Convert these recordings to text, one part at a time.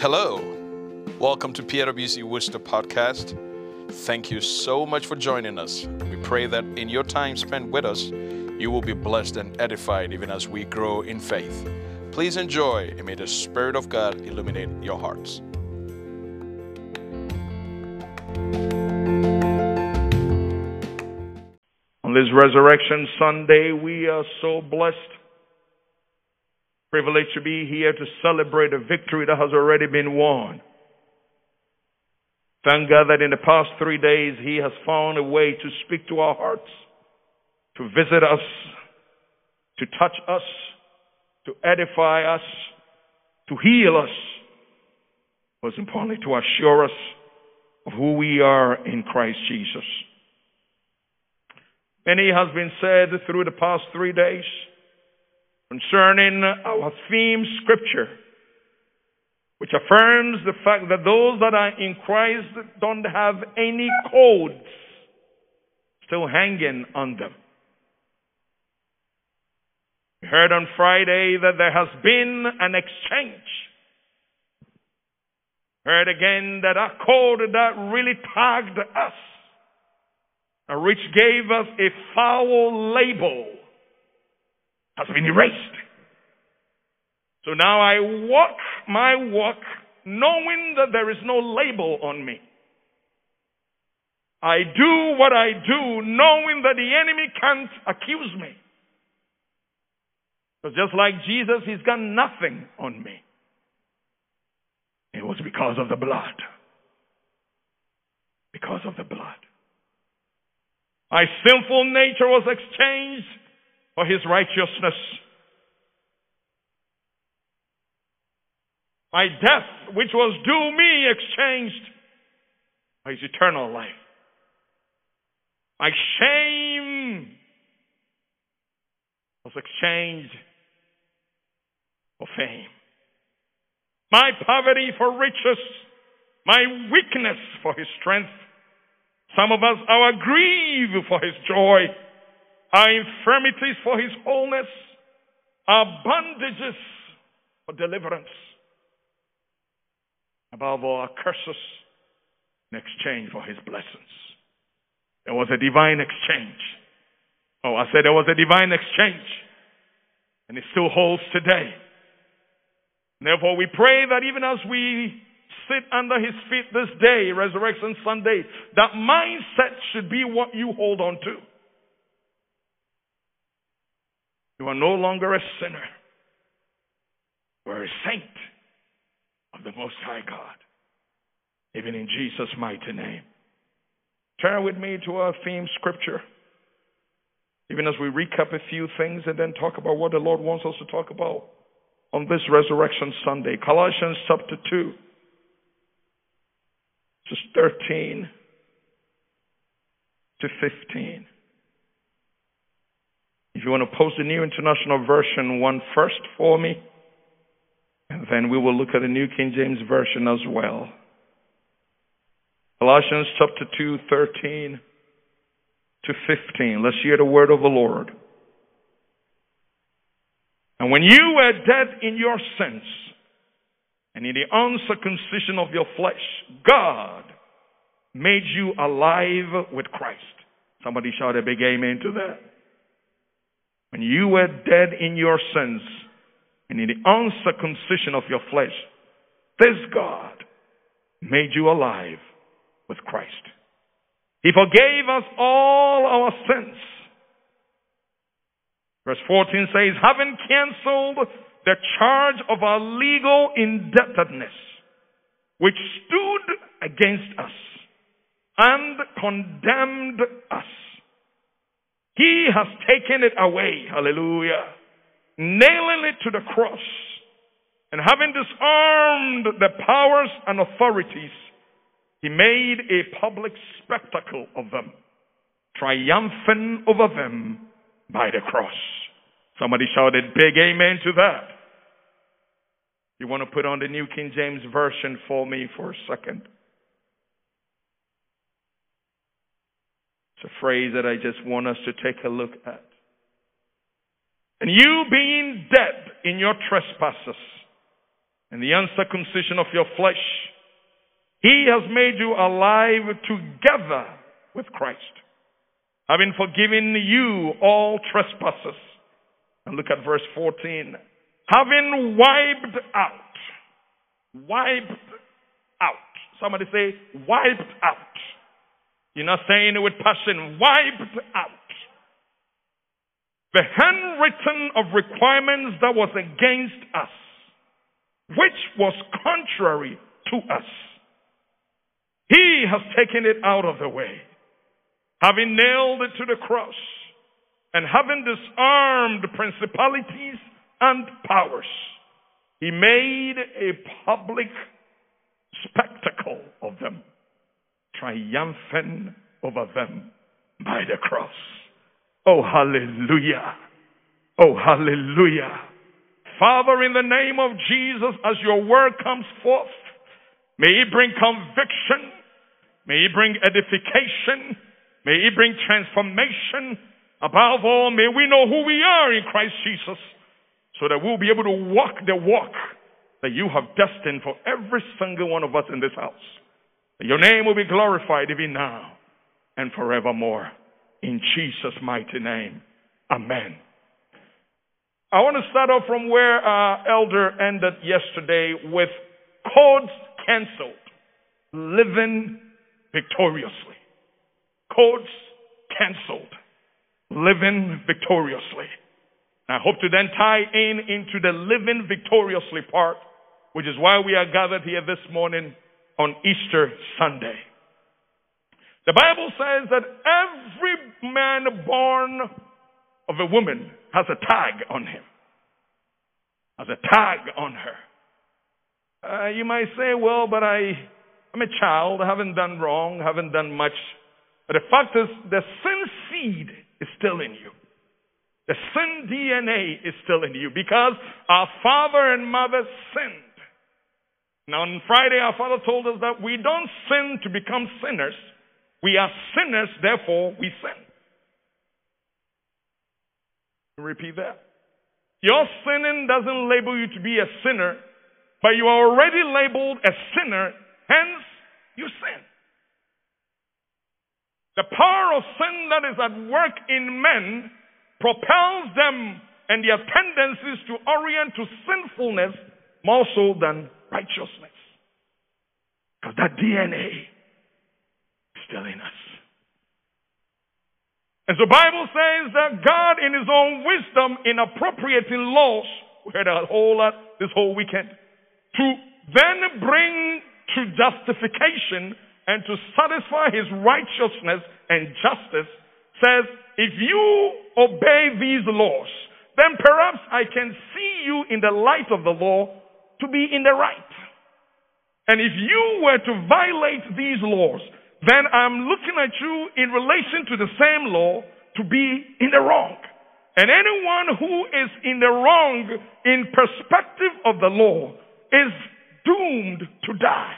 Hello. Welcome to PWC Worcester podcast. Thank you so much for joining us. We pray that in your time spent with us, you will be blessed and edified even as we grow in faith. Please enjoy and may the Spirit of God illuminate your hearts. On this Resurrection Sunday, we are so blessed, privileged to be here to celebrate a victory that has already been won. Thank God that in the past three days, He has found a way to speak to our hearts, to visit us, to touch us, to edify us, to heal us, most importantly, to assure us of who we are in Christ Jesus. Many has been said through the past three days concerning our theme scripture, which affirms the fact that those that are in Christ don't have any codes still hanging on them. We heard on Friday that there has been an exchange. Heard again that our code that really tagged us which gave us a foul label, has been erased. So now I walk my walk knowing that there is no label on me. I do what I do knowing that the enemy can't accuse me. Because just like Jesus, he's got nothing on me. It was because of the blood. Because of the blood. My sinful nature was exchanged for his righteousness. My death, which was due me, exchanged for his eternal life. My shame was exchanged for fame. My poverty for riches. My weakness for his strength. Some of us, our grief for his joy, our infirmities for his wholeness, our bondages for deliverance. Above all, our curses in exchange for his blessings. There was a divine exchange. Oh, I said there was a divine exchange. And it still holds today. Therefore, we pray that even as we sit under his feet this day, Resurrection Sunday, that mindset should be what you hold on to. You are no longer a sinner. You are a saint of the Most High God, even in Jesus' mighty name. Turn with me to our theme scripture, even as we recap a few things and then talk about what the Lord wants us to talk about on this Resurrection Sunday. Colossians chapter 2 just 13 to 15. If you want to post the New International Version one first for me, and then we will look at the New King James Version as well. Colossians chapter 2, 13 to 15. Let's hear the word of the Lord. And when you were dead in your sins, and in the uncircumcision of your flesh, God made you alive with Christ. Somebody shout a big amen to that. When you were dead in your sins and in the uncircumcision of your flesh, this God made you alive with Christ. He forgave us all our sins. Verse 14 says, having canceled the charge of our legal indebtedness, which stood against us and condemned us. He has taken it away. Hallelujah. Nailing it to the cross and having disarmed the powers and authorities, he made a public spectacle of them, triumphing over them by the cross. Somebody shouted big amen to that. You want to put on the New King James Version for me for a second? It's a phrase that I just want us to take a look at. And you being dead in your trespasses and the uncircumcision of your flesh. He has made you alive together with Christ, having forgiven you all trespasses. And look at verse 14. Having wiped out, wiped out. Somebody say, wiped out. You're not saying it with passion, wiped out. The handwritten of requirements that was against us, which was contrary to us. He has taken it out of the way, having nailed it to the cross, and having disarmed principalities and powers. He made a public spectacle of them, triumphant over them by the cross. Oh, hallelujah. Oh, hallelujah. Father, in the name of Jesus, as your word comes forth, may it bring conviction, may it bring edification, may it bring transformation. Above all, may we know who we are in Christ Jesus so that we'll be able to walk the walk that you have destined for every single one of us in this house. Your name will be glorified even now and forevermore. In Jesus' mighty name. Amen. I want to start off from where our elder ended yesterday with codes canceled, living victoriously. Codes canceled, living victoriously. I hope to then tie in into the living victoriously part, which is why we are gathered here this morning on Easter Sunday. The Bible says that every man born of a woman has a tag on him, has a tag on her. Uh, you might say, well, but I, I'm a child, I haven't done wrong, haven't done much. But the fact is, the sin seed is still in you. The sin DNA is still in you because our father and mother sinned. Now, on Friday, our father told us that we don't sin to become sinners. We are sinners, therefore we sin. Repeat that. Your sinning doesn't label you to be a sinner, but you are already labeled a sinner, hence you sin. The power of sin that is at work in men propels them and their tendencies to orient to sinfulness more so than righteousness. Because that DNA is still in us. And the Bible says that God in his own wisdom in appropriating laws, we heard a whole lot this whole weekend, to then bring to justification and to satisfy his righteousness and justice says, if you obey these laws, then perhaps I can see you in the light of the law to be in the right. And if you were to violate these laws, then I'm looking at you in relation to the same law to be in the wrong. And anyone who is in the wrong in perspective of the law is doomed to die.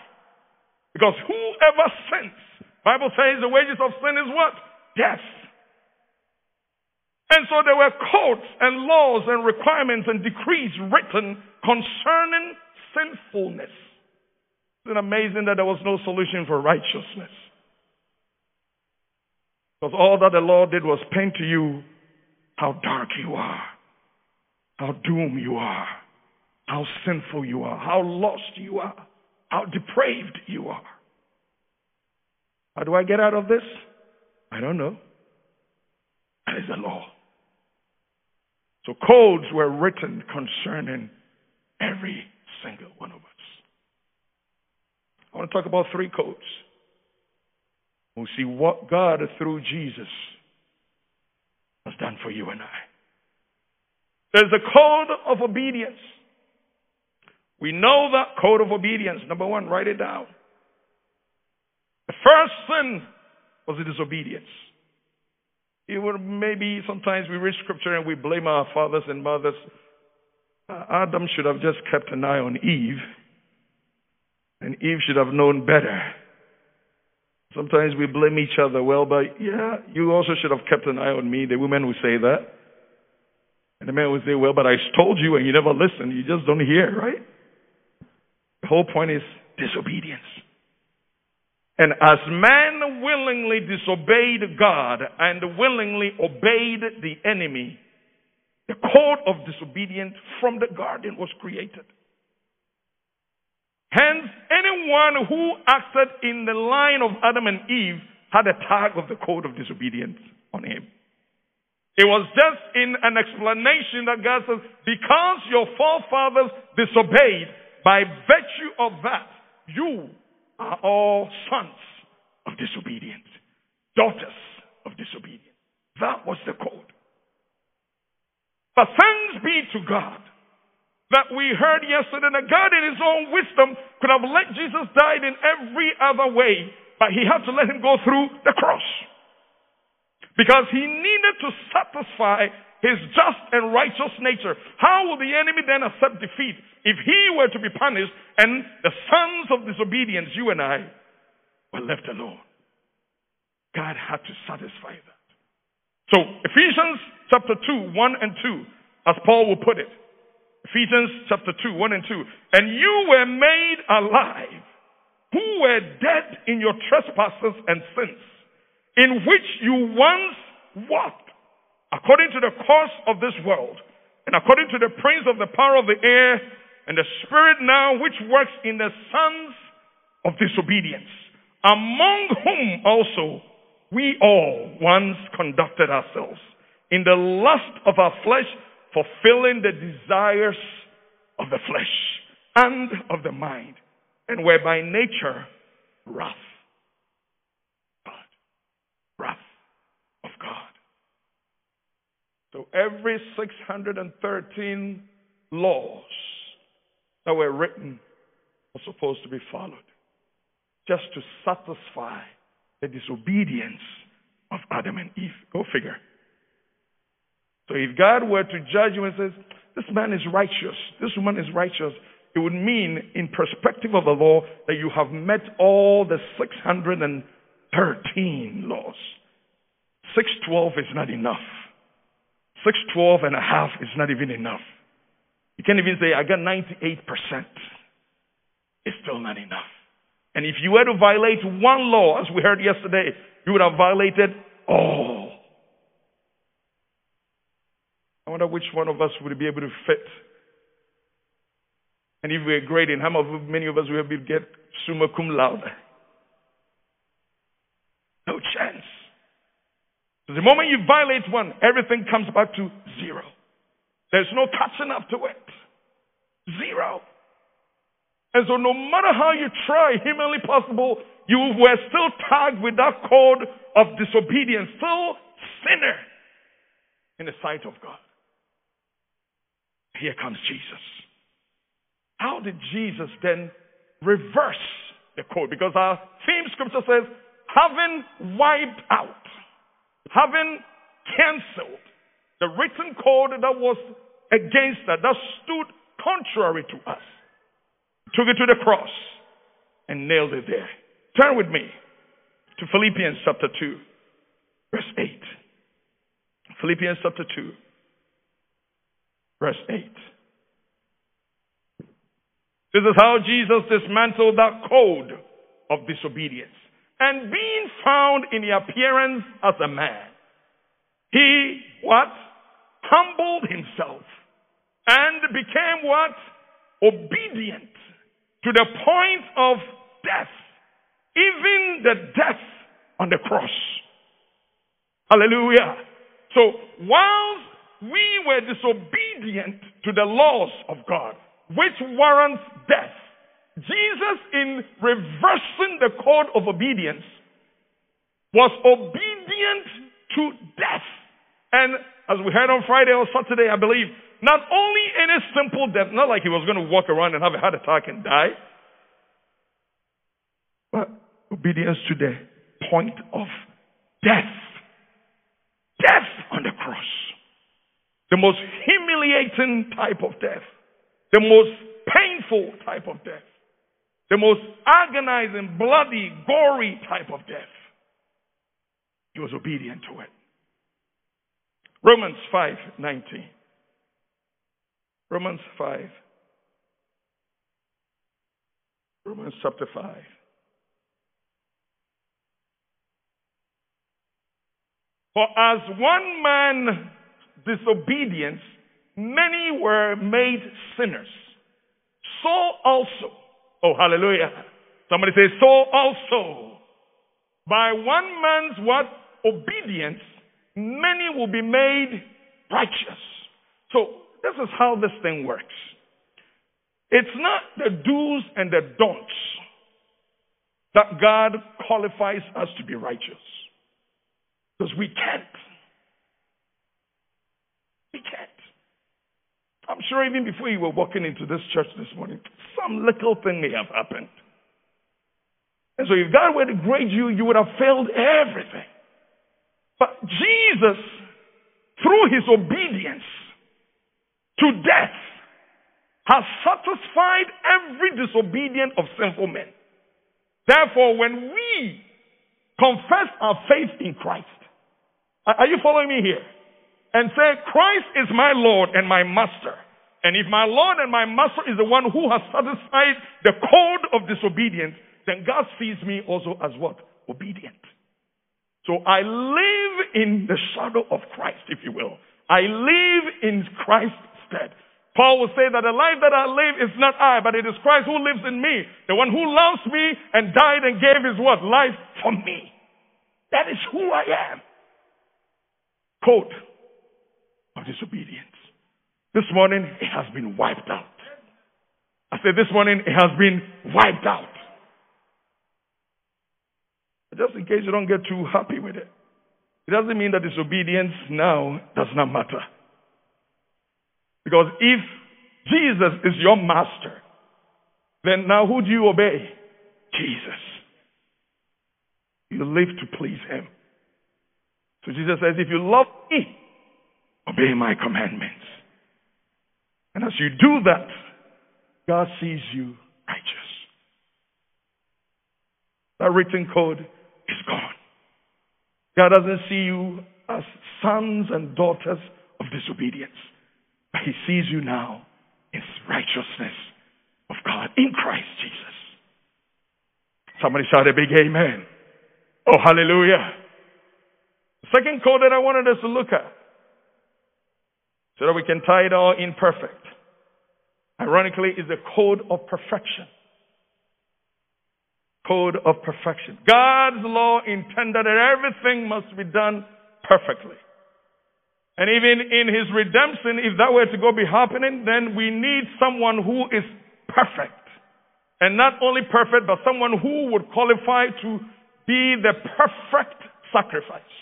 Because whoever sins, Bible says the wages of sin is what? Death. And so there were codes and laws and requirements and decrees written concerning sinfulness. Isn't amazing that there was no solution for righteousness? Because all that the Lord did was paint to you how dark you are, how doomed you are, how sinful you are, how lost you are, how depraved you are. How do I get out of this? I don't know. That is the law. So codes were written concerning every single one of us. I want to talk about three codes. We'll see what God through Jesus has done for you and I. There's a code of obedience. We know that code of obedience. Number one, write it down. The first sin was disobedience. It would maybe sometimes we read scripture and we blame our fathers and mothers. Adam should have just kept an eye on Eve, and Eve should have known better. Sometimes we blame each other. Well, but yeah, you also should have kept an eye on me. The women will say that. And the man will say, well, but I told you and you never listened. You just don't hear, right? The whole point is disobedience. And as man willingly disobeyed God and willingly obeyed the enemy, the code of disobedience from the garden was created. Hence, anyone who acted in the line of Adam and Eve had a tag of the code of disobedience on him. It was just in an explanation that God says, because your forefathers disobeyed, by virtue of that, you are all sons of disobedience, daughters of disobedience. That was the code. But thanks be to God that we heard yesterday that God in his own wisdom could have let Jesus die in every other way, but he had to let him go through the cross. Because he needed to satisfy his just and righteous nature. How will the enemy then accept defeat if he were to be punished and the sons of disobedience, you and I, were left alone? God had to satisfy that. So, Ephesians chapter 2, 1 and 2, as Paul will put it, Ephesians chapter 2, 1 and 2. And you were made alive, who were dead in your trespasses and sins, in which you once walked, according to the course of this world, and according to the prince of the power of the air, and the spirit now which works in the sons of disobedience, among whom also we all once conducted ourselves in the lust of our flesh fulfilling the desires of the flesh and of the mind, and were by nature wrath. God. Wrath of God. So every 613 laws that were written were supposed to be followed just to satisfy the disobedience of Adam and Eve. Go figure. So if God were to judge you and says, this man is righteous, this woman is righteous, it would mean, in perspective of the law, that you have met all the 613 laws. 612 is not enough. 612 and a half is not even enough. You can't even say, I got 98%. It's still not enough. And if you were to violate one law, as we heard yesterday, you would have violated all. I wonder which one of us would be able to fit. And if we're grading, how many of us will be get summa cum laude? No chance. The moment you violate one, everything comes back to zero. There's no catching up to it. Zero. And so no matter how you try, humanly possible, you were still tagged with that code of disobedience, still sinner in the sight of God. Here comes Jesus. How did Jesus then reverse the code? Because our theme scripture says, having wiped out, having canceled the written code that was against us, that stood contrary to us, took it to the cross and nailed it there. Turn with me to Philippians chapter 2, verse 8. Philippians chapter 2. Verse 8. This is how Jesus dismantled that code of disobedience. And being found in the appearance as a man, he what? Humbled himself and became what? Obedient to the point of death, even the death on the cross. Hallelujah. So whilst we were disobedient to the laws of God, which warrants death. Jesus, in reversing the code of obedience, was obedient to death. And as we heard on Friday or Saturday, I believe, not only any simple death, not like he was going to walk around and have a heart attack and die, but obedience to the point of death. Death on the cross. The most humiliating type of death. The most painful type of death. The most agonizing, bloody, gory type of death. He was obedient to it. Romans 5 19. Romans 5 Romans chapter 5. For as one man disobedience, many were made sinners. So also, oh hallelujah. Somebody say, so also, by one man's what? Obedience, many will be made righteous. So this is how this thing works. It's not the do's and the don'ts that God qualifies us to be righteous. Because we can't. We can't. I'm sure even before you were walking into this church this morning, some little thing may have happened. And so if God were to grade you, you would have failed everything. But Jesus, through his obedience to death, has satisfied every disobedience of sinful men. Therefore, when we confess our faith in Christ, are you following me here? And say, Christ is my Lord and my Master. And if my Lord and my Master is the one who has satisfied the code of disobedience, then God sees me also as what? Obedient. So I live in the shadow of Christ, if you will. I live in Christ's Paul will say that the life that I live is not I, but it is Christ who lives in me. The one who loves me and died and gave his what? Life for me. That is who I am. Quote of disobedience. This morning, it has been wiped out. I said this morning, it has been wiped out. Just in case you don't get too happy with it. It doesn't mean that disobedience now does not matter. Because if Jesus is your master, then now who do you obey? Jesus. You live to please him. So Jesus says, if you love me, obey my commandments. And as you do that, God sees you righteous. That written code is gone. God doesn't see you as sons and daughters of disobedience. He sees you now in righteousness of God in Christ Jesus. Somebody shout a big amen. Oh, hallelujah. The second code that I wanted us to look at so that we can tie it all in perfect. Ironically, is the code of perfection. Code of perfection. God's law intended that everything must be done perfectly. And even in his redemption, if that were to go be happening, then we need someone who is perfect. And not only perfect, but someone who would qualify to be the perfect sacrifice.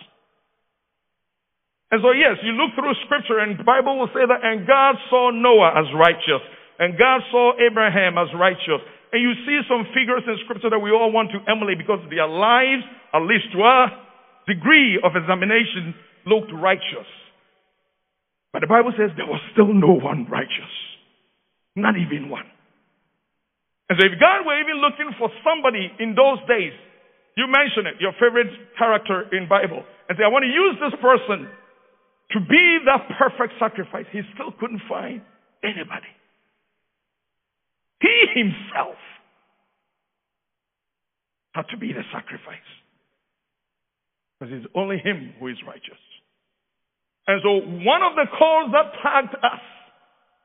And so yes, you look through scripture and the Bible will say that, and God saw Noah as righteous, and God saw Abraham as righteous. And you see some figures in scripture that we all want to emulate because their lives, at least to a degree of examination, looked righteous. But the Bible says there was still no one righteous. Not even one. And so if God were even looking for somebody in those days, you mention it, your favorite character in Bible, and say, I want to use this person to be that perfect sacrifice, he still couldn't find anybody. He himself had to be the sacrifice. Because it's only him who is righteous. And so one of the calls that tagged us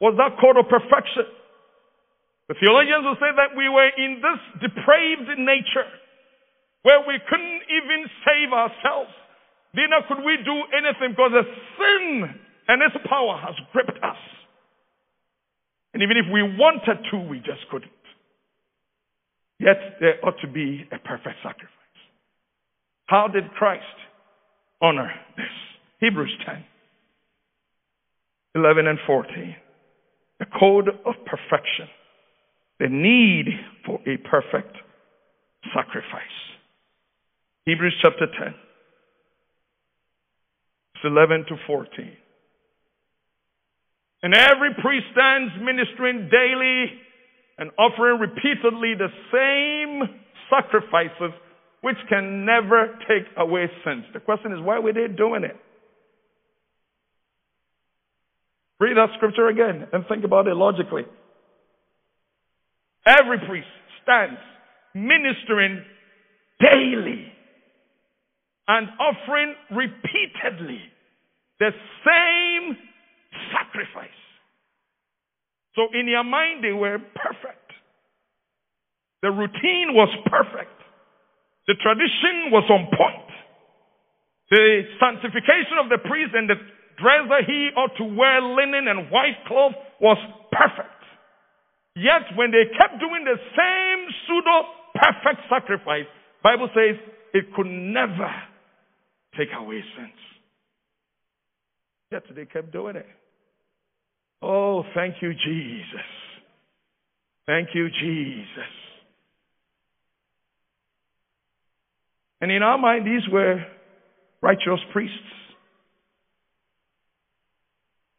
was that call of perfection. The theologians will say that we were in this depraved nature where we couldn't even save ourselves. Neither could we do anything because the sin and its power has gripped us. And even if we wanted to, we just couldn't. Yet there ought to be a perfect sacrifice. How did Christ honor this? Hebrews 10. 11 and 14. The code of perfection. The need for a perfect sacrifice. Hebrews chapter 10. 11 to 14. And every priest stands ministering daily and offering repeatedly the same sacrifices which can never take away sins. The question is, why were they doing it? Read that scripture again and think about it logically. Every priest stands ministering daily and offering repeatedly the same sacrifice. So in their mind, they were perfect. The routine was perfect. The tradition was on point. The sanctification of the priest and the dress that he ought to wear linen and white cloth was perfect. Yet when they kept doing the same pseudo perfect sacrifice, Bible says it could never take away sins. Yet they kept doing it. Oh, thank you, Jesus. Thank you, Jesus. And in our mind, these were righteous priests.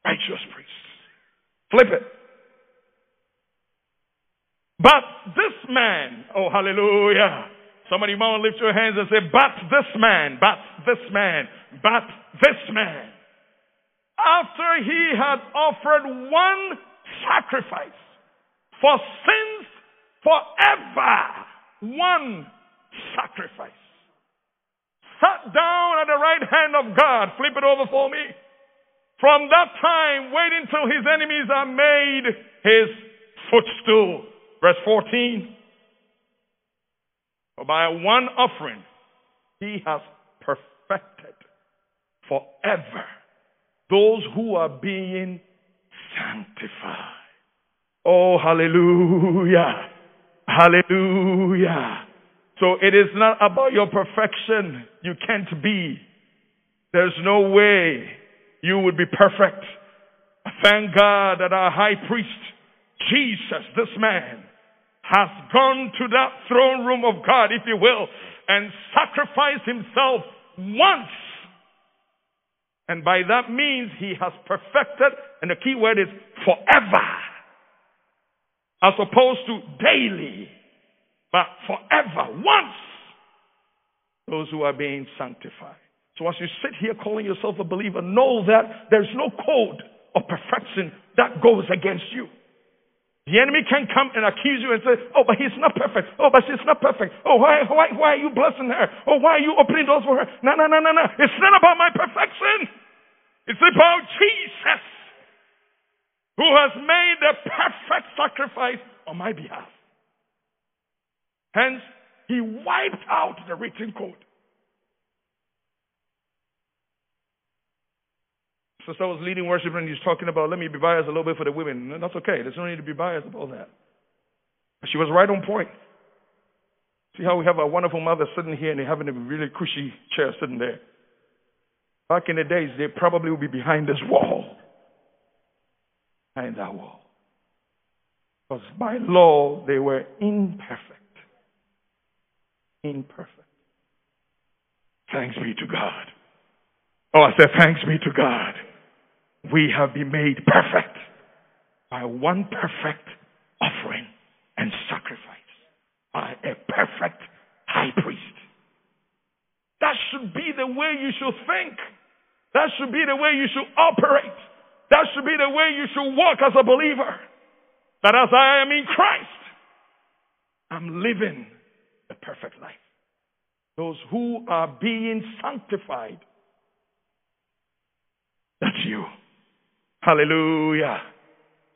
Righteous priests. Flip it. But this man, oh hallelujah. Somebody might lift your hands and say, but this man, but this man, but this man. After he had offered one sacrifice for sins forever, one sacrifice. Sat down at the right hand of God. Flip it over for me. From that time, wait until his enemies are made his footstool. Verse 14. For by one offering, he has perfected forever those who are being sanctified. Oh, hallelujah. Hallelujah. So it is not about your perfection. You can't be. There's no way you would be perfect. Thank God that our high priest, Jesus, this man, has gone to that throne room of God, if you will, and sacrificed himself once. And by that means, he has perfected, and the key word is forever, as opposed to daily, but forever, once, those who are being sanctified. So as you sit here calling yourself a believer, know that there's no code of perfection that goes against you. The enemy can come and accuse you and say, Oh, but he's not perfect. Oh, but she's not perfect. Oh, why, why, why are you blessing her? Oh, why are you opening doors for her? No, no, no, no, no. It's not about my perfection. It's about Jesus who has made the perfect sacrifice on my behalf. Hence, he wiped out the written code. Sister I was leading worship and he's talking about, let me be biased a little bit for the women. And That's okay. There's no need to be biased about that. She was right on point. See how we have a wonderful mother sitting here and they're having a really cushy chair sitting there. Back in the days, they probably would be behind this wall. Behind that wall. Because by law, they were imperfect. Imperfect. Thanks be to God. Oh, I said, thanks be to God we have been made perfect by one perfect offering and sacrifice by a perfect high priest. That should be the way you should think. That should be the way you should operate. That should be the way you should walk as a believer. That as I am in Christ, I'm living the perfect life. Those who are being sanctified, that's you. Hallelujah.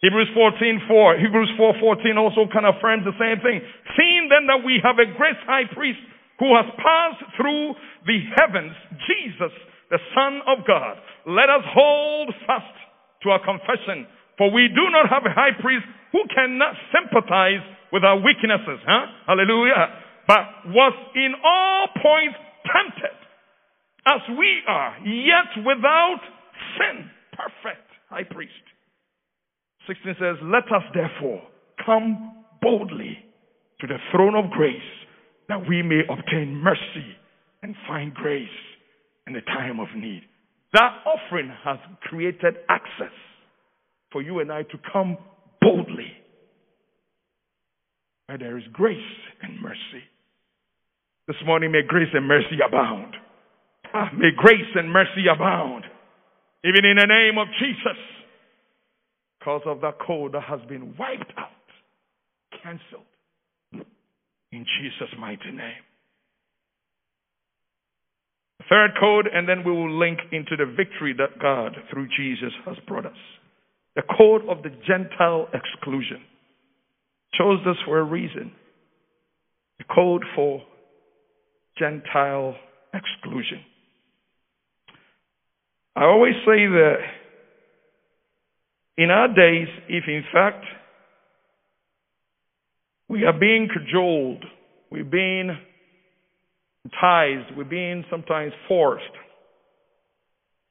Hebrews 14, 4. Hebrews 4, 14 also affirms the same thing. Seeing then that we have a great high priest who has passed through the heavens, Jesus, the Son of God, let us hold fast to our confession. For we do not have a high priest who cannot sympathize with our weaknesses, huh? Hallelujah. But was in all points tempted as we are, yet without sin. Perfect high priest. 16 says, Let us therefore come boldly to the throne of grace that we may obtain mercy and find grace in the time of need. That offering has created access for you and I to come boldly where there is grace and mercy. This morning, may grace and mercy abound. Ah, may grace and mercy abound. Even in the name of Jesus. Because of that code that has been wiped out, cancelled. in Jesus' mighty name. Third code, and then we will link into the victory that God, through Jesus, has brought us. The code of the Gentile exclusion. Chose this for a reason. The code for Gentile exclusion. I always say that in our days, if in fact we are being cajoled, we're being enticed, we're being sometimes forced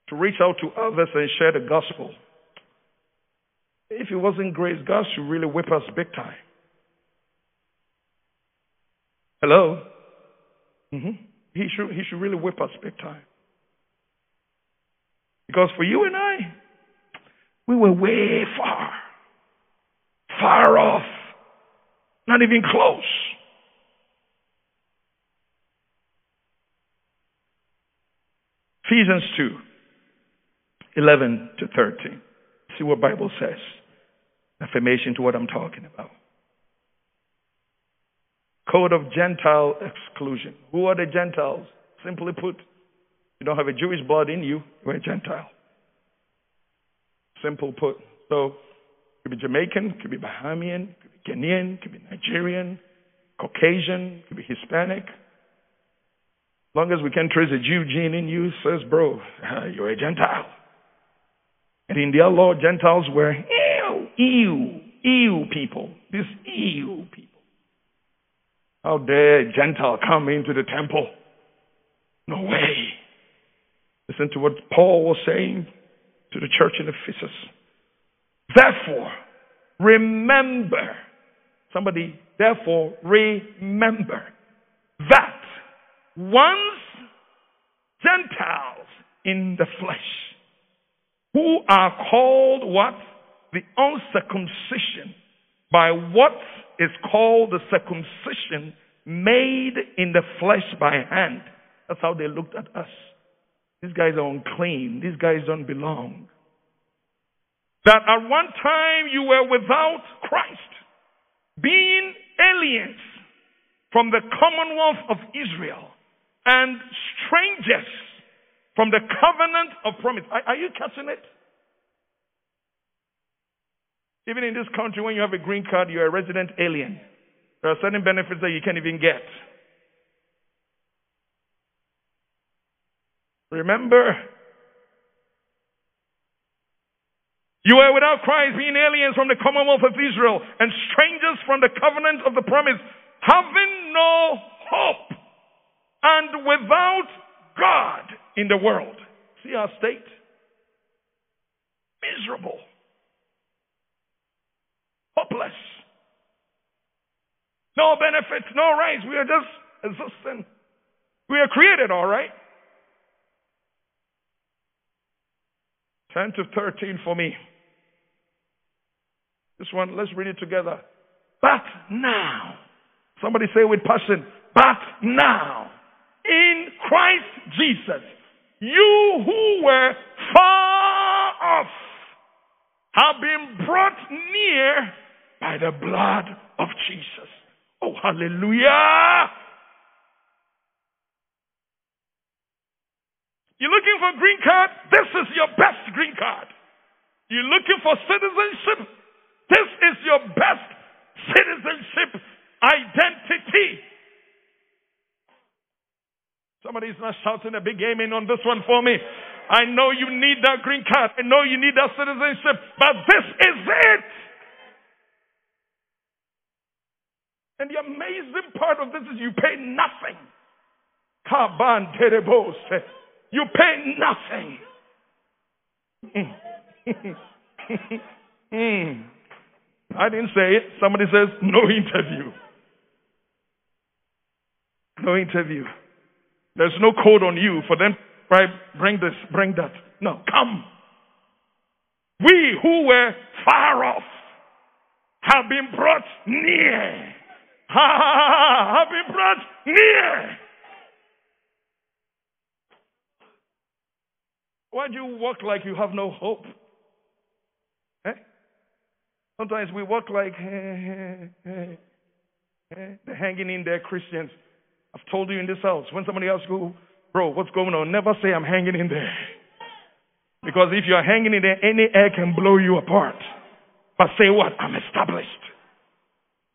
to reach out to others and share the gospel. If it wasn't grace, God should really whip us big time. Hello? Mm-hmm. He, should, he should really whip us big time. Because for you and I, we were way far, far off, not even close. Ephesians 2, 11 to 13. See what Bible says. Affirmation to what I'm talking about. Code of Gentile exclusion. Who are the Gentiles? Simply put, you don't have a Jewish blood in you, you're a Gentile. Simple put. So, could be Jamaican, could be Bahamian, could be Ghanaian, could be Nigerian, Caucasian, could be Hispanic, As long as we can trace a Jew gene in you, says, bro, you're a Gentile. And in their law, Gentiles were ew, ew, ew people. These ew people. How dare a Gentile come into the temple? No way. Listen to what Paul was saying to the church in Ephesus. Therefore, remember. Somebody, therefore, remember that once Gentiles in the flesh, who are called what? The uncircumcision by what is called the circumcision made in the flesh by hand. That's how they looked at us. These guys are unclean. These guys don't belong. That at one time you were without Christ, being aliens from the commonwealth of Israel and strangers from the covenant of promise. Are, are you catching it? Even in this country, when you have a green card, you're a resident alien. There are certain benefits that you can't even get. Remember, you were without Christ, being aliens from the commonwealth of Israel and strangers from the covenant of the promise, having no hope and without God in the world. See our state? Miserable. Hopeless. No benefits, no rights. We are just existing. We are created, all right. 10 to 13 for me. This one, let's read it together. But now, somebody say with passion, but now, in Christ Jesus, you who were far off have been brought near by the blood of Jesus. Oh, hallelujah! You're looking for green card? This is your best green card. You're looking for citizenship? This is your best citizenship identity. Somebody's not shouting a big amen on this one for me. I know you need that green card. I know you need that citizenship, but this is it. And the amazing part of this is you pay nothing. Kaban terebose. You pay nothing. I didn't say it. Somebody says no interview. No interview. There's no code on you for them? Bring this, bring that. No, come. We who were far off have been brought near. Ha, have been brought near. Why do you walk like you have no hope? Eh? Sometimes we walk like, hey, hey, hey. Eh, the hanging in there Christians. I've told you in this house, when somebody asks you, bro, what's going on? Never say I'm hanging in there. Because if you're hanging in there, any air can blow you apart. But say what? I'm established.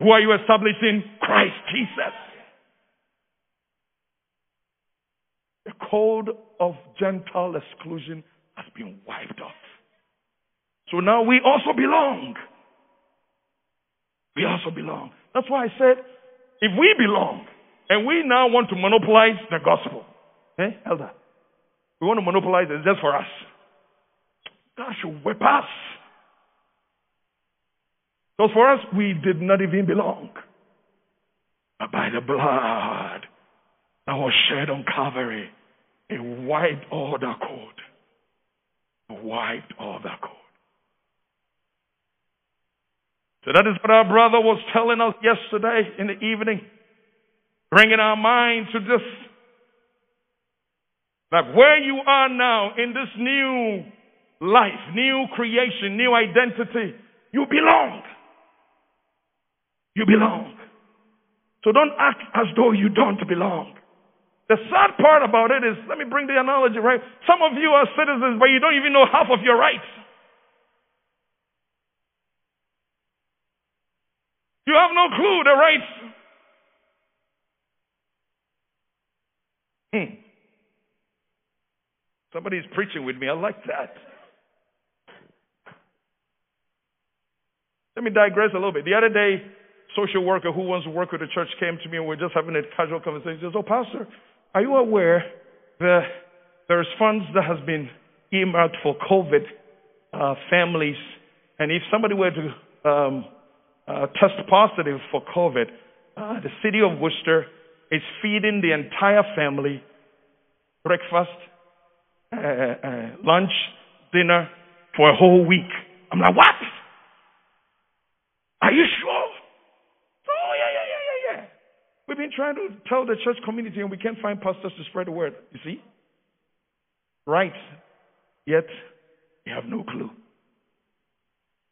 Who are you establishing? Christ Jesus. The code of Gentile exclusion has been wiped off. So now we also belong. We also belong. That's why I said, if we belong and we now want to monopolize the gospel, eh, elder, we want to monopolize it just for us. God should whip us. Because for us, we did not even belong. But by the blood that was shed on Calvary, it wiped the code. It wiped the code. So that is what our brother was telling us yesterday in the evening, bringing our mind to this. That where you are now in this new life, new creation, new identity, you belong. You belong. So don't act as though you don't belong. The sad part about it is, let me bring the analogy, right? Some of you are citizens, but you don't even know half of your rights. You have no clue the rights. Hmm. Somebody's preaching with me. I like that. Let me digress a little bit. The other day, social worker who wants to work with the church came to me and we are just having a casual conversation. He says, Oh, Pastor, are you aware that there's funds that has been earmarked for COVID uh, families? And if somebody were to um, uh, test positive for COVID, uh, the city of Worcester is feeding the entire family breakfast, uh, uh, lunch, dinner for a whole week. I'm like, what? Are you sure? Oh, yeah, yeah, yeah, yeah, yeah. We've been trying to tell the church community and we can't find pastors to spread the word. You see? Right. Yet, you have no clue.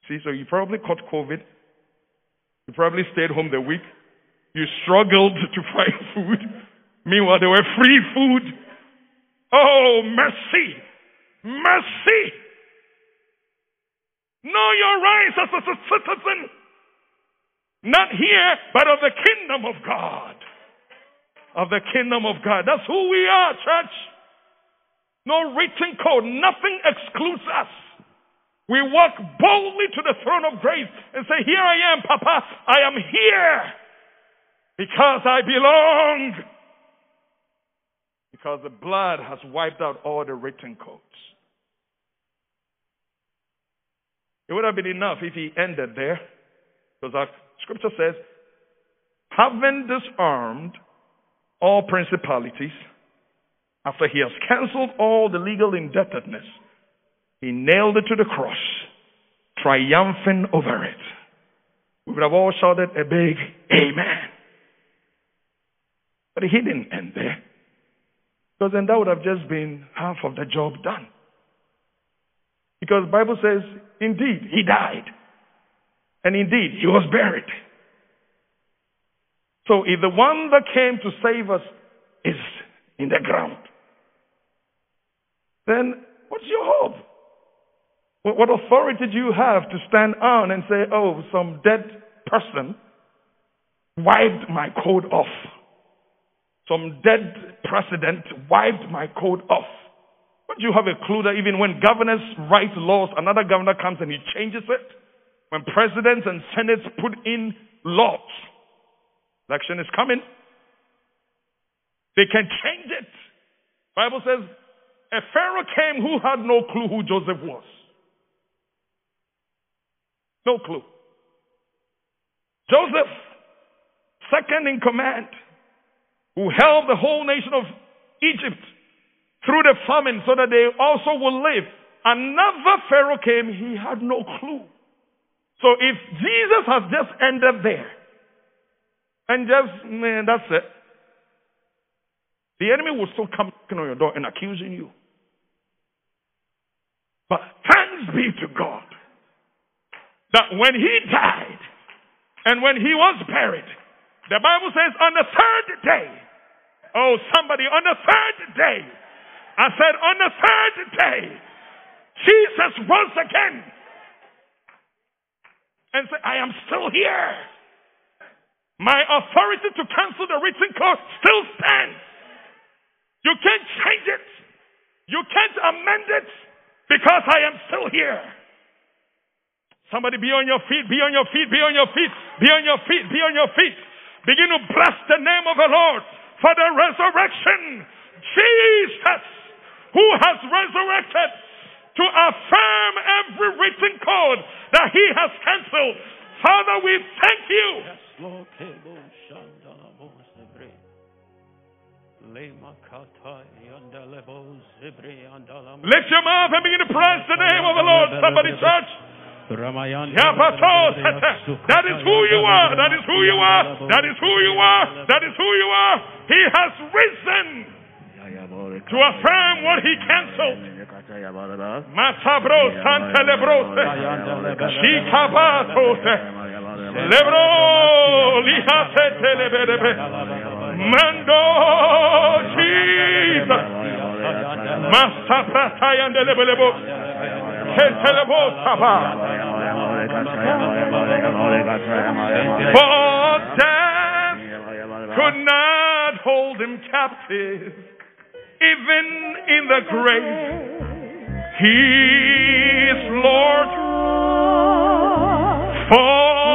See, so you probably caught COVID you probably stayed home the week. You struggled to find food. Meanwhile, there were free food. Oh, mercy! Mercy! Know your rights as a citizen. Not here, but of the kingdom of God. Of the kingdom of God. That's who we are, church. No written code. Nothing excludes us. We walk boldly to the throne of grace and say, Here I am, Papa. I am here because I belong. Because the blood has wiped out all the written codes. It would have been enough if he ended there. Because our scripture says, having disarmed all principalities, after he has cancelled all the legal indebtedness, he nailed it to the cross, triumphing over it. We would have all shouted a big amen. But he didn't end there. Because then that would have just been half of the job done. Because the Bible says, indeed, he died. And indeed, he was buried. So if the one that came to save us is in the ground, then what's your hope? What authority do you have to stand on and say, oh, some dead person wiped my code off? Some dead president wiped my code off. But you have a clue that even when governors write laws, another governor comes and he changes it? When presidents and senates put in laws, election is coming. They can change it. Bible says a Pharaoh came who had no clue who Joseph was. No clue. Joseph, second in command, who held the whole nation of Egypt through the famine so that they also will live. Another Pharaoh came, he had no clue. So if Jesus has just ended there, and just, man, that's it, the enemy will still come knocking on your door and accusing you. But thanks be to God that when he died and when he was buried, The Bible says on the third day. Oh, somebody, on the third day. I said, on the third day, Jesus rose again and said, I am still here. My authority to cancel the written code still stands. You can't change it. You can't amend it because I am still here. Somebody be on your feet, be on your feet, be on your feet, be on your feet, be on your feet. Begin to bless the name of the Lord for the resurrection. Jesus, who has resurrected to affirm every written code that he has canceled. Father, we thank you. Lift your mouth and begin to praise the name of the Lord. Somebody church. That is who you are. That is who you are. That is who you are. That is who you are. He has risen to affirm what he canceled. Mando Jesus. Saba. For death could not hold him captive, even in the grave. He is Lord. For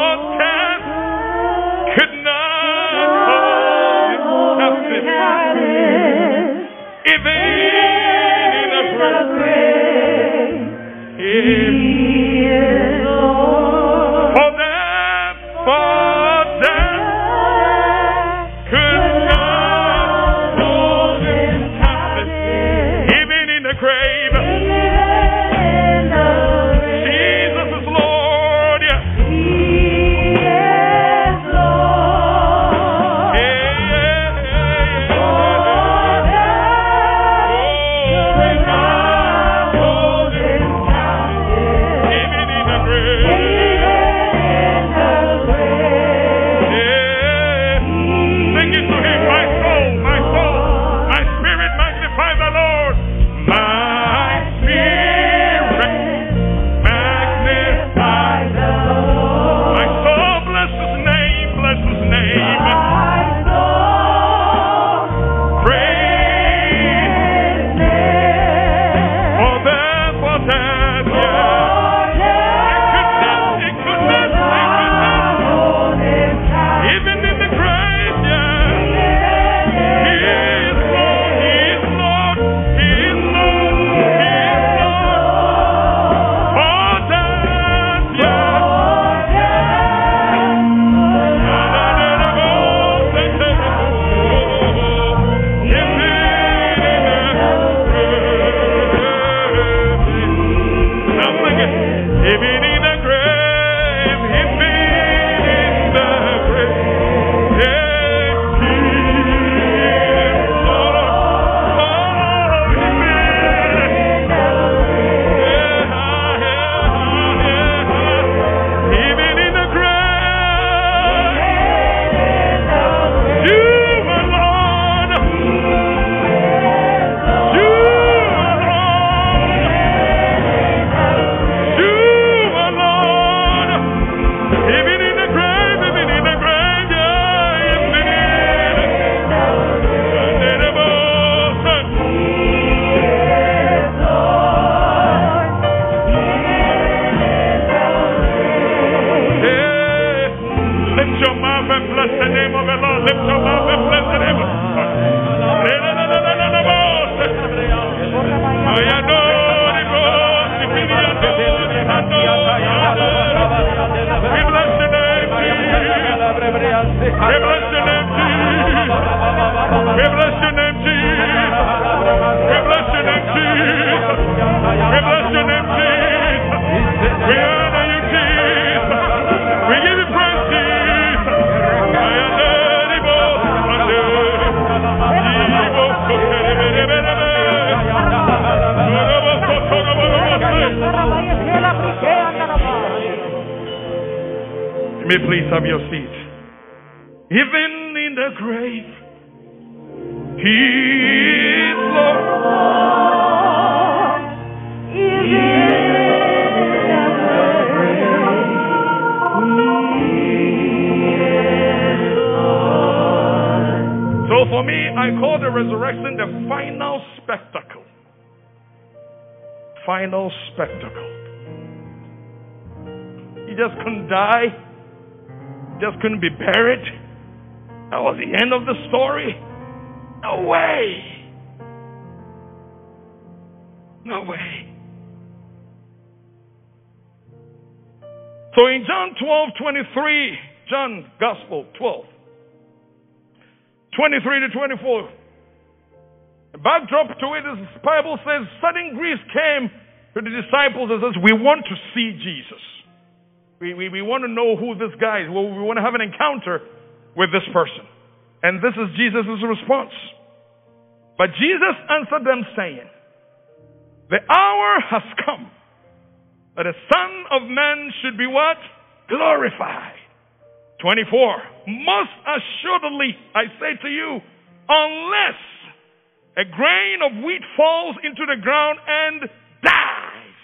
I call the resurrection the final spectacle. Final spectacle. He just couldn't die. Just couldn't be buried. That was the end of the story. No way. No way. So in John 12, 23, John Gospel 12, 23 to 24, the backdrop to it is the Bible says, certain Greeks came to the disciples and says, we want to see Jesus. We, we, we want to know who this guy is. Well, we want to have an encounter with this person. And this is Jesus' response. But Jesus answered them saying, the hour has come that the Son of Man should be what? Glorified. 24. Most assuredly, I say to you, unless a grain of wheat falls into the ground and dies,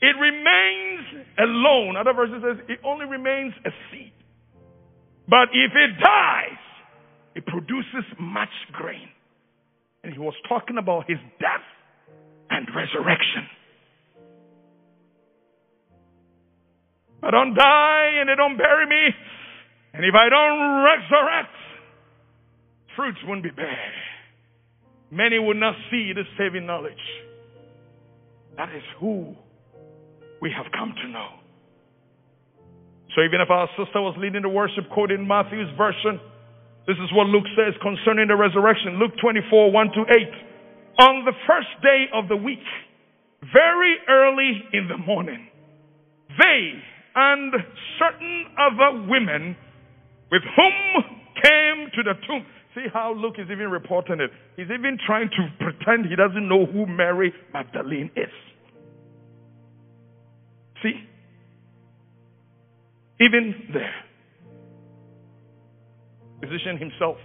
it remains alone. Other verses says it only remains a seed. But if it dies, it produces much grain. And he was talking about his death and resurrection. I don't die and they don't bury me. And if I don't resurrect, fruits wouldn't be bare. Many would not see the saving knowledge. That is who we have come to know. So even if our sister was leading the worship quoting Matthew's version, this is what Luke says concerning the resurrection. Luke 24, 1 to 8. On the first day of the week, very early in the morning, they and certain other women with whom came to the tomb. See how Luke is even reporting it. He's even trying to pretend he doesn't know who Mary Magdalene is. See? Even there. Physician himself,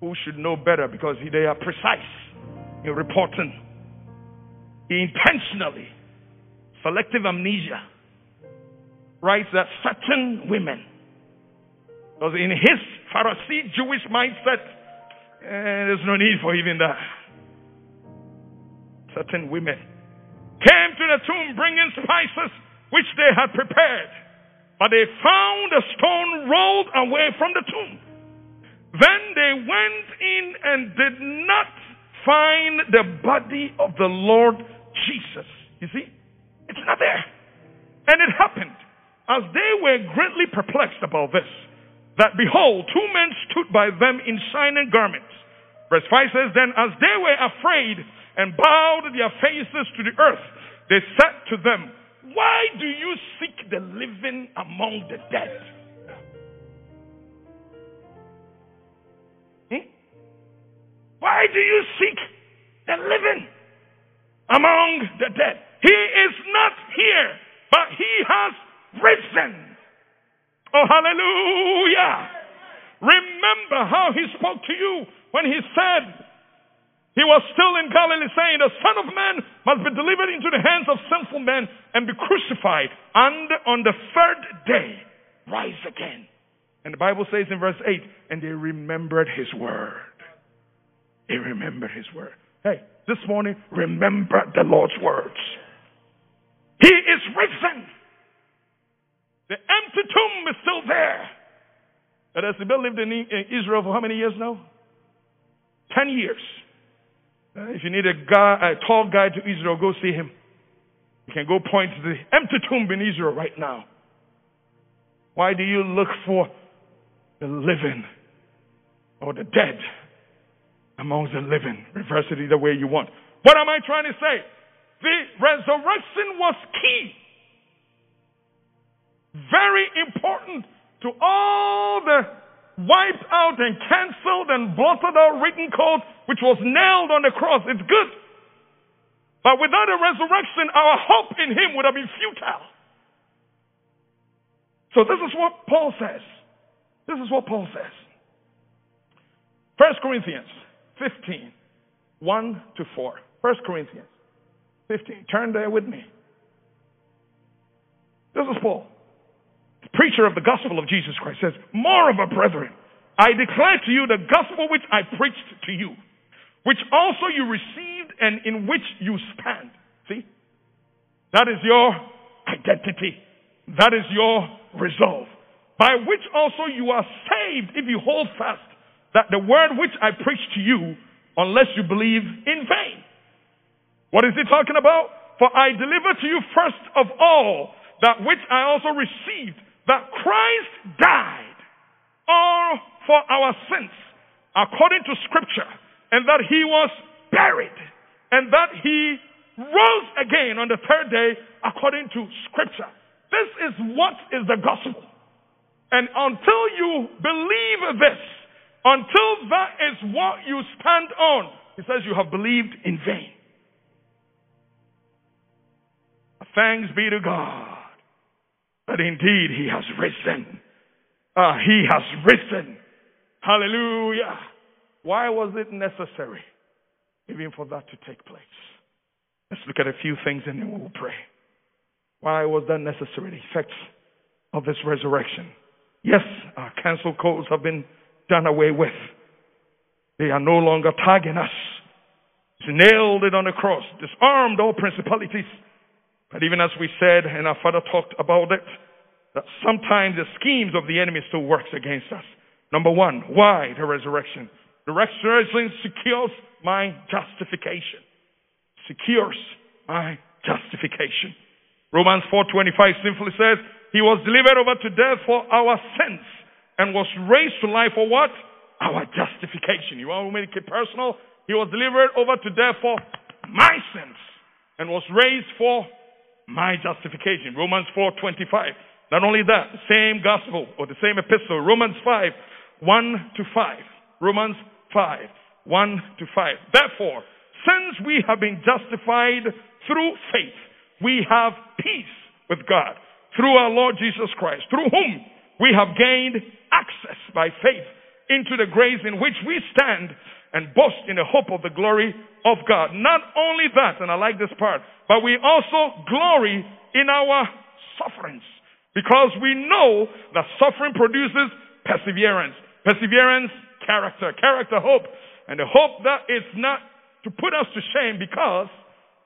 who should know better because they are precise in reporting. Intentionally, selective amnesia, writes that certain women, because in his Pharisee Jewish mindset, eh, there's no need for even that. Certain women came to the tomb bringing spices which they had prepared, but they found a stone rolled away from the tomb. Then they went in and did not find the body of the Lord Jesus. You see? It's not there. And it happened as they were greatly perplexed about this, that behold, two men stood by them in shining garments. Verse 5 says, Then as they were afraid and bowed their faces to the earth, they said to them, Why do you seek the living among the dead? Hmm? Why do you seek the living among the dead? He is not here, but he has risen. Oh, hallelujah. Remember how he spoke to you when he said, he was still in Galilee saying, the Son of Man must be delivered into the hands of sinful men and be crucified and on the third day rise again. And the Bible says in verse 8, and they remembered his word. They remembered his word. Hey, this morning, remember the Lord's words. He is risen. The empty tomb is still there. As Sibyl lived in Israel for how many years now? Ten years. Uh, if you need a guy, a tall guy to Israel, go see him. You can go point to the empty tomb in Israel right now. Why do you look for the living or the dead among the living? Reverse it either way you want. What am I trying to say? The resurrection was key. Very important to all the wiped out and cancelled and blotted out written code which was nailed on the cross. It's good. But without a resurrection, our hope in Him would have been futile. So this is what Paul says. This is what Paul says. 1 Corinthians 15, 1 to 4. 1 Corinthians 15. Turn there with me. This is Paul, preacher of the gospel of Jesus Christ, says, Moreover, brethren, I declare to you the gospel which I preached to you, which also you received and in which you stand. See? That is your identity. That is your resolve. By which also you are saved if you hold fast that the word which I preached to you, unless you believe in vain. What is he talking about? For I deliver to you first of all that which I also received, that Christ died all for our sins, according to scripture, and that he was buried, and that he rose again on the third day according to scripture. This is what is the gospel. And until you believe this, until that is what you stand on, he says you have believed in vain. Thanks be to God that indeed he has risen. Uh, he has risen. Hallelujah. Why was it necessary even for that to take place? Let's look at a few things and then we'll pray. Why was that necessary? The effects of this resurrection. Yes, our cancel codes have been done away with. They are no longer tagging us. He nailed it on the cross, disarmed all principalities. But even as we said, and our father talked about it, that sometimes the schemes of the enemy still works against us. Number one, why the resurrection? The resurrection secures my justification. Secures my justification. Romans 4:25 simply says, "He was delivered over to death for our sins and was raised to life for what? Our justification. You want to make it personal? He was delivered over to death for my sins and was raised for my justification. Romans 4:25. Not only that, same gospel or the same epistle, Romans 5, 1 to 5. Romans 5, 1 to 5. Therefore, since we have been justified through faith, we have peace with God through our Lord Jesus Christ, through whom we have gained access by faith into the grace in which we stand and boast in the hope of the glory of God. Not only that, and I like this part, but we also glory in our sufferings because we know that suffering produces perseverance. Perseverance, character. Character, hope. And the hope that is not to put us to shame because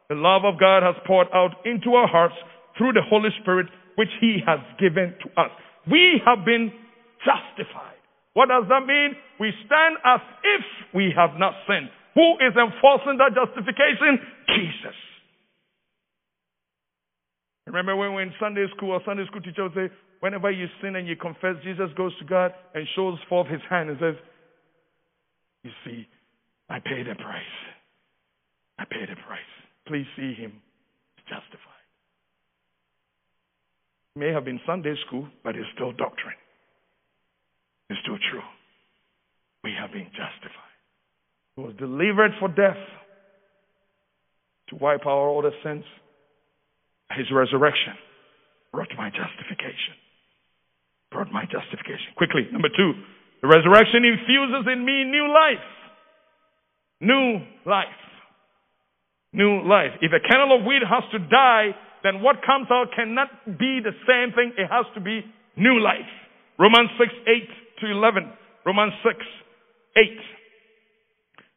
the love of God has poured out into our hearts through the Holy Spirit which He has given to us. We have been justified. What does that mean? We stand as if we have not sinned. Who is enforcing that justification? Jesus. Remember when we in Sunday school, our Sunday school teacher would say, whenever you sin and you confess, Jesus goes to God and shows forth his hand and says, You see, I paid the price. I paid the price. Please see him justified. It may have been Sunday school, but it's still doctrine. It's still true. We have been justified. He was delivered for death to wipe out all the sins. His resurrection brought my justification. Brought my justification. Quickly, number two, the resurrection infuses in me new life. New life. New life. If a kernel of wheat has to die then what comes out cannot be the same thing. It has to be new life. Romans 6, 8 to 11. Romans 6, 8.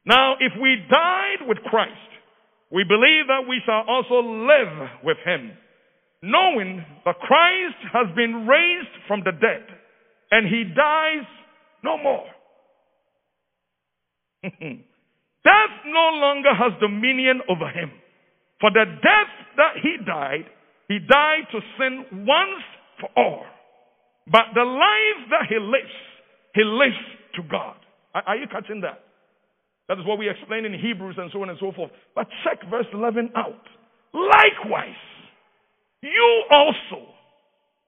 Now, if we died with Christ, we believe that we shall also live with him, knowing that Christ has been raised from the dead, and he dies no more. Death no longer has dominion over him. For the death that he died, he died to sin once for all. But the life that he lives, he lives to God. Are, you catching that? That is what we explain in Hebrews and so on and so forth. But check verse 11 out. Likewise, you also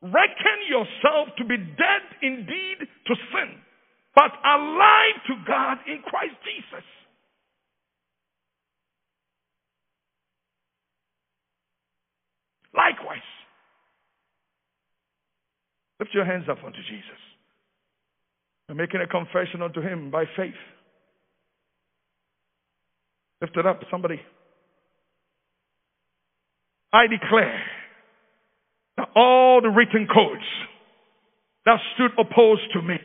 reckon yourself to be dead indeed to sin, but alive to God in Christ Jesus. Likewise. Lift your hands up unto Jesus. and making a confession unto him by faith. Lift it up, somebody. I declare that all the written codes that stood opposed to me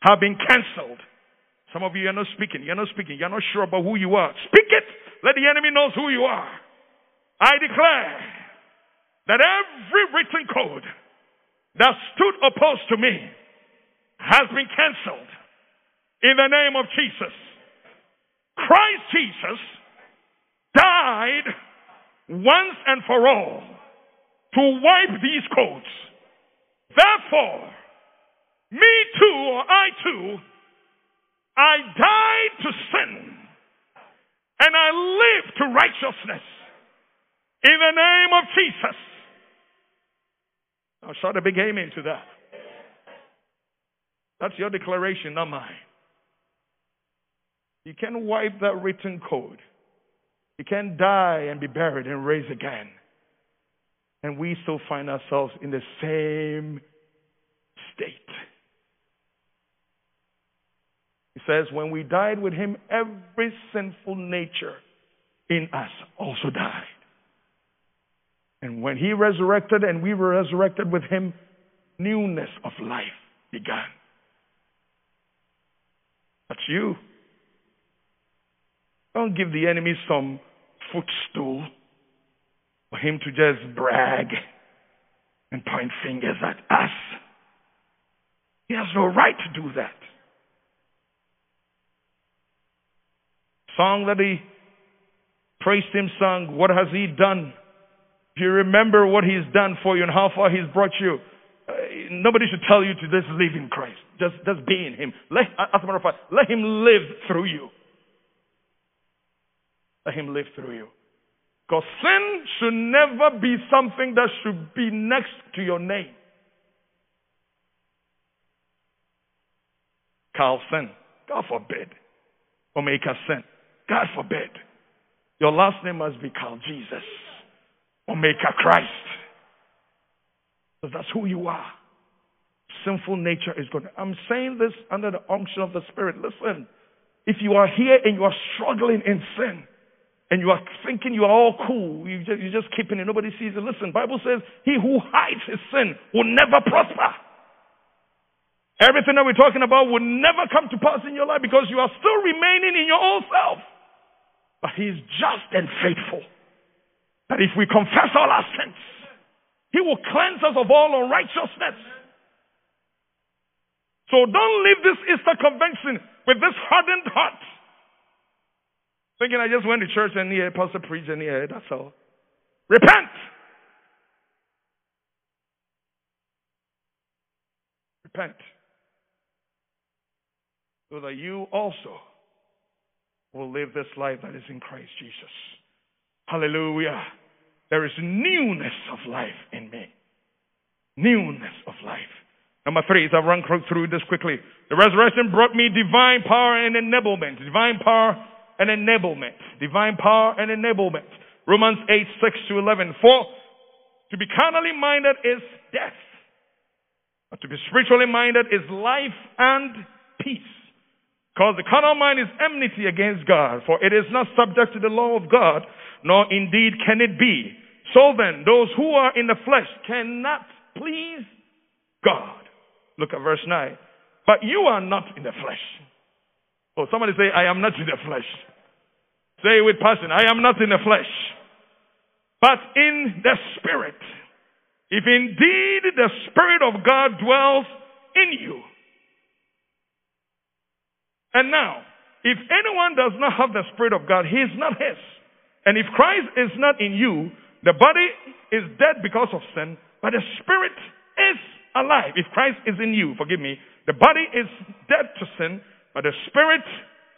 have been cancelled. Some of you are not speaking. You're not speaking. You're not sure about who you are. Speak it. Let the enemy knows who you are. I declare that every written code that stood opposed to me has been cancelled in the name of Jesus. Christ Jesus died once and for all to wipe these codes. Therefore, me too, or I too, I died to sin and I live to righteousness in the name of Jesus. I'll shout a big amen to that. That's your declaration, not mine. You can't wipe that written code. You can't die and be buried and raise again. And we still find ourselves in the same state. He says, when we died with him, every sinful nature in us also died. And when he resurrected and we were resurrected with him, newness of life began. That's you. Don't give the enemy some footstool for him to just brag and point fingers at us. He has no right to do that. Song that he praised him sung, What has he done? If you remember what he's done for you and how far he's brought you, uh, nobody should tell you to just live in Christ. Just, just be in him. Let, as a matter of fact, let him live through you. Let him live through you. Because sin should never be something that should be next to your name. Carl sin. God forbid. Omega sin. God forbid. Your last name must be Carl Jesus. Omega Christ. Because that's who you are. Sinful nature is going. I'm saying this under the unction of the Spirit. Listen, if you are here and you are struggling in sin, and you are thinking you are all cool, you just, you're just keeping it, nobody sees it. Listen, Bible says, he who hides his sin will never prosper. Everything that we're talking about will never come to pass in your life because you are still remaining in your old self. But he is just and faithful. That if we confess all our sins, he will cleanse us of all unrighteousness. So don't leave this Easter convention with this hardened heart. Thinking I just went to church and hear pastor preached and hear that's all. Repent. Repent. So that you also will live this life that is in Christ Jesus. Hallelujah. There is newness of life in me. Newness of life. Number three, as I run through this quickly. The resurrection brought me divine power and enablement. Divine power and enablement. Divine power and enablement. Romans 8, 6 to 11. For to be carnally minded is death. But to be spiritually minded is life and peace. Because the carnal mind is enmity against God, for it is not subject to the law of God, nor indeed can it be. So then, those who are in the flesh cannot please God. Look at verse 9. But you are not in the flesh. Oh, somebody say, I am not in the flesh. Say with passion, I am not in the flesh, but in the spirit. If indeed the spirit of God dwells in you. And now, if anyone does not have the spirit of God, he is not his. And if Christ is not in you, the body is dead because of sin, but the spirit is alive. If Christ is in you, forgive me, the body is dead to sin, but the spirit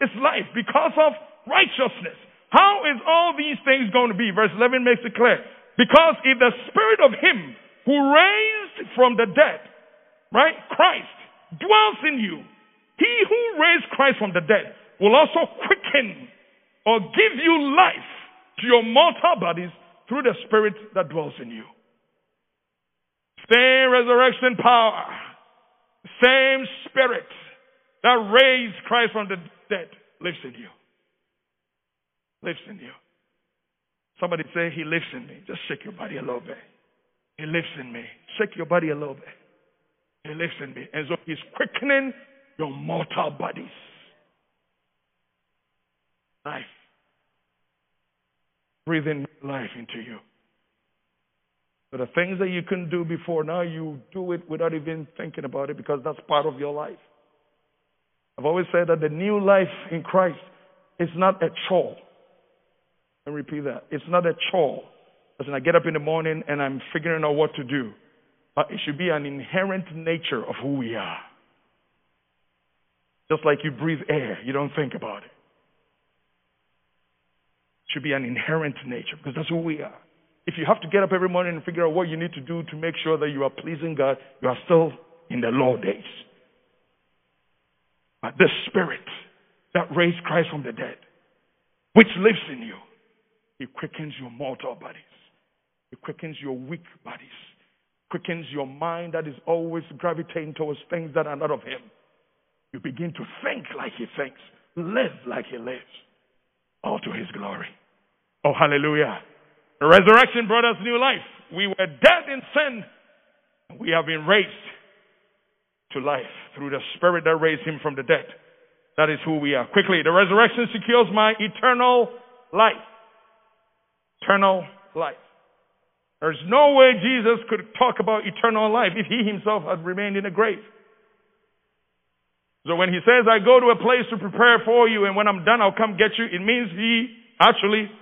is life because of righteousness. How is all these things going to be? Verse 11 makes it clear. Because if the spirit of him who raised from the dead, right, Christ, dwells in you, he who raised Christ from the dead will also quicken or give you life to your mortal bodies through the spirit that dwells in you. Same resurrection power, same spirit that raised Christ from the dead lives in you. Lives in you. Somebody say, He lives in me. Just shake your body a little bit. He lives in me. Shake your body a little bit. He lives in me. And so He's quickening your mortal bodies. Life. Breathing life into you. So the things that you couldn't do before, now you do it without even thinking about it because that's part of your life. I've always said that the new life in Christ is not a chore. And repeat that. It's not a chore. As in I get up in the morning and I'm figuring out what to do. But it should be an inherent nature of who we are. Just like you breathe air, you don't think about it. It should be an inherent nature because that's who we are. If you have to get up every morning and figure out what you need to do to make sure that you are pleasing God, you are still in the law days. But the Spirit that raised Christ from the dead, which lives in you, He quickens your mortal bodies. He quickens your weak bodies. Quickens your mind that is always gravitating towards things that are not of Him. You begin to think like He thinks, live like He lives, all to His glory. Oh, hallelujah. The resurrection brought us new life. We were dead in sin. We have been raised to life through the Spirit that raised him from the dead. That is who we are. Quickly, the resurrection secures my eternal life. Eternal life. There's no way Jesus could talk about eternal life if he himself had remained in the grave. So when he says, I go to a place to prepare for you, and when I'm done, I'll come get you, it means he actually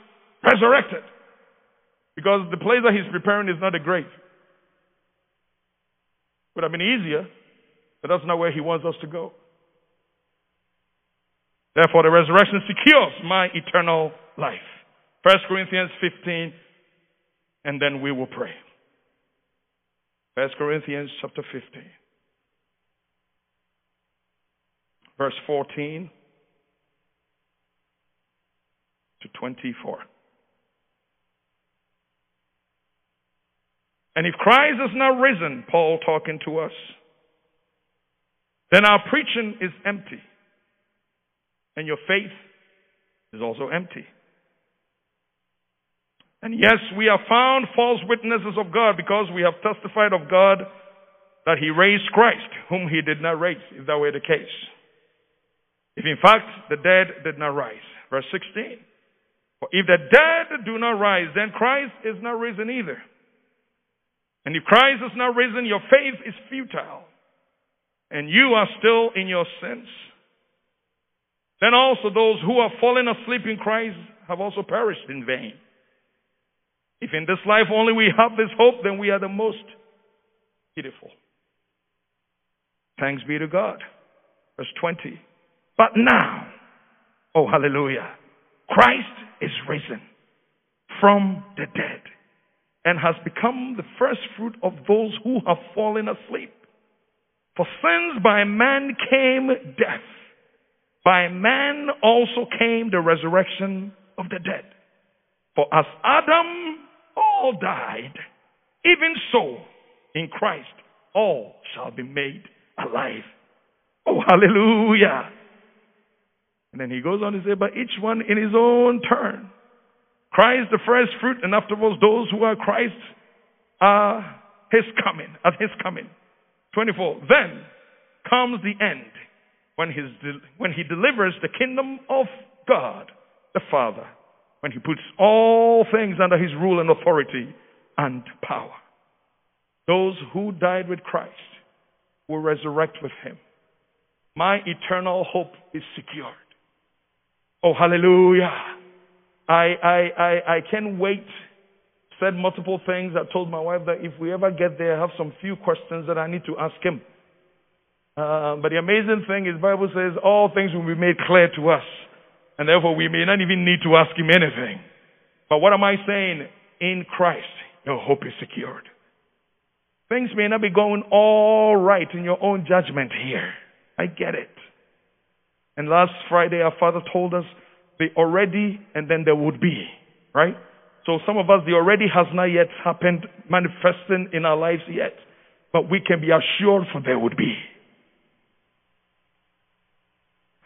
resurrected. Because the place that he's preparing is not a grave. Would have been easier, but that's not where he wants us to go. Therefore, the resurrection secures my eternal life. 1 Corinthians 15, and then we will pray. 1 Corinthians chapter 15, verse 14 to 24. And if Christ is not risen, Paul talking to us, then our preaching is empty. And your faith is also empty. And yes, we have found false witnesses of God because we have testified of God that He raised Christ, whom He did not raise, if that were the case. If in fact the dead did not rise. Verse 16. For if the dead do not rise, then Christ is not risen either. And if Christ is not risen, your faith is futile. And you are still in your sins. Then also those who are fallen asleep in Christ have also perished in vain. If in this life only we have this hope, then we are the most pitiful. Thanks be to God. Verse 20. But now, oh hallelujah, Christ is risen from the dead and has become the first fruit of those who have fallen asleep. For since by man came death, by man also came the resurrection of the dead. For as Adam all died, even so in Christ all shall be made alive. Oh, hallelujah. And then he goes on to say, but each one in his own turn. Christ the first fruit, and afterwards those who are Christ are his coming, at his coming. 24. Then comes the end when, his, when he delivers the kingdom of God, the Father, when he puts all things under his rule and authority and power. Those who died with Christ will resurrect with him. My eternal hope is secured. Oh, hallelujah. I, I, I, I can't wait. Said multiple things. I told my wife that if we ever get there, I have some few questions that I need to ask him. Uh, but the amazing thing is, Bible says all things will be made clear to us, and therefore we may not even need to ask him anything. But what am I saying? In Christ, your hope is secured. Things may not be going all right in your own judgment here. I get it. And last Friday, our Father told us the already and then there would be, right? So some of us, the already has not yet happened, manifesting in our lives yet. But we can be assured for there would be.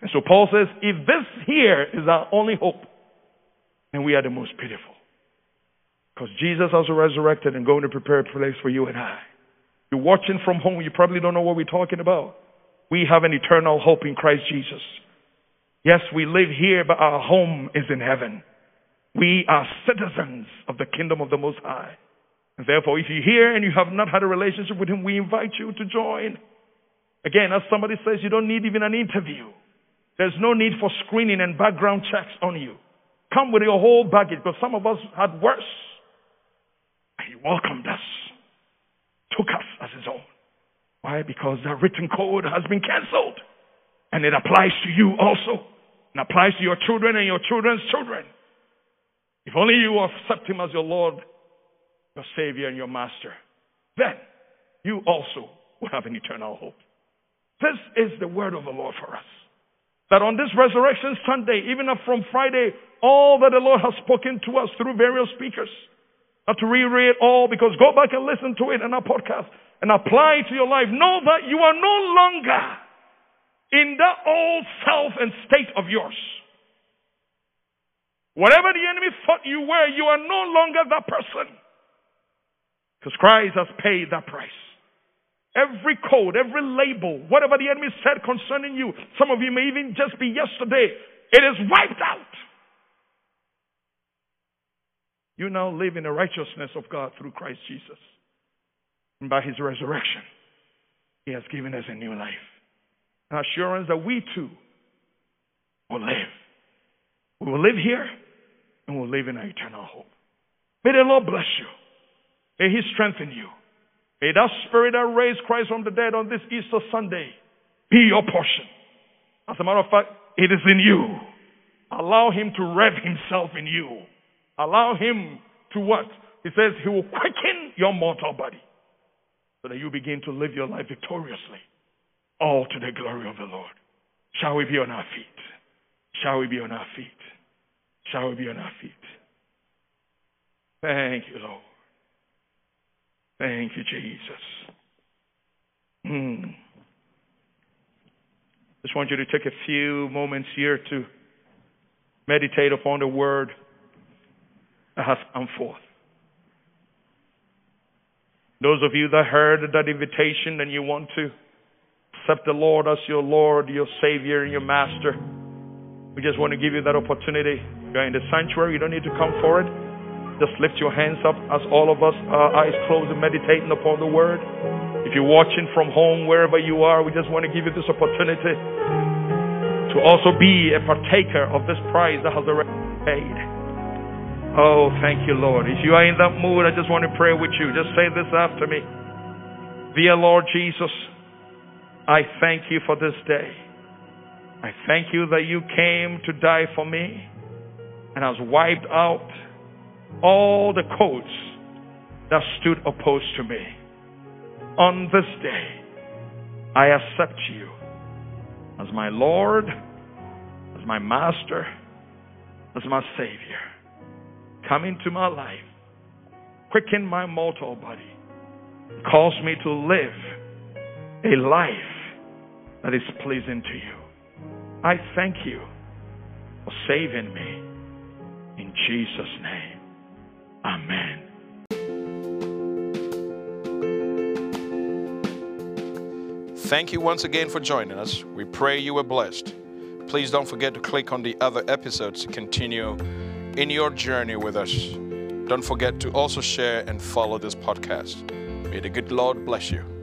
And so Paul says, if this here is our only hope, then we are the most pitiful. Because Jesus also resurrected and going to prepare a place for you and I. You're watching from home, you probably don't know what we're talking about. We have an eternal hope in Christ Jesus. Yes, we live here, but our home is in heaven. We are citizens of the kingdom of the Most High. And therefore, if you're here and you have not had a relationship with Him, we invite you to join. Again, as somebody says, you don't need even an interview. There's no need for screening and background checks on you. Come with your whole baggage, because some of us had worse. He welcomed us, took us as His own. Why? Because that written code has been cancelled. And it applies to you also. And applies to your children and your children's children. If only you accept Him as your Lord, your Savior, and your Master, then you also will have an eternal hope. This is the word of the Lord for us. That on this resurrection Sunday, even from Friday, all that the Lord has spoken to us through various speakers, not to reread all, because go back and listen to it in our podcast and apply it to your life. Know that you are no longer in that old self and state of yours. Whatever the enemy thought you were, you are no longer that person. Because Christ has paid that price. Every code, every label, whatever the enemy said concerning you, some of you may even just be yesterday, it is wiped out. You now live in the righteousness of God through Christ Jesus. And by his resurrection, he has given us a new life. An assurance that we too will live. We will live here and we'll live in our eternal hope. May the Lord bless you. May he strengthen you. May that spirit that raised Christ from the dead on this Easter Sunday be your portion. As a matter of fact, it is in you. Allow him to rev himself in you. Allow him to what? He says he will quicken your mortal body so that you begin to live your life victoriously, all to the glory of the Lord. Shall we be on our feet? Shall we be on our feet? Shall we be on our feet? Thank you, Lord. Thank you, Jesus. Mm. Just want you to take a few moments here to meditate upon the word that has come forth. Those of you that heard that invitation and you want to accept the Lord as your Lord, your Savior, and your Master, we just want to give you that opportunity. You're in the sanctuary, you don't need to come forward. Just lift your hands up as all of us, our eyes closed and meditating upon the word. If you're watching from home, wherever you are, we just want to give you this opportunity to also be a partaker of this prize that has already paid. Oh, thank you, Lord. If you are in that mood, I just want to pray with you. Just say this after me. Dear Lord Jesus, I thank you for this day. I thank you that you came to die for me and has wiped out all the codes that stood opposed to me. On this day, I accept you as my Lord, as my Master, as my Savior. Come into my life, quicken my mortal body, cause me to live a life that is pleasing to you. I thank you for saving me in Jesus' name. Amen. Thank you once again for joining us. We pray you were blessed. Please don't forget to click on the other episodes to continue in your journey with us. Don't forget to also share and follow this podcast. May the good Lord bless you.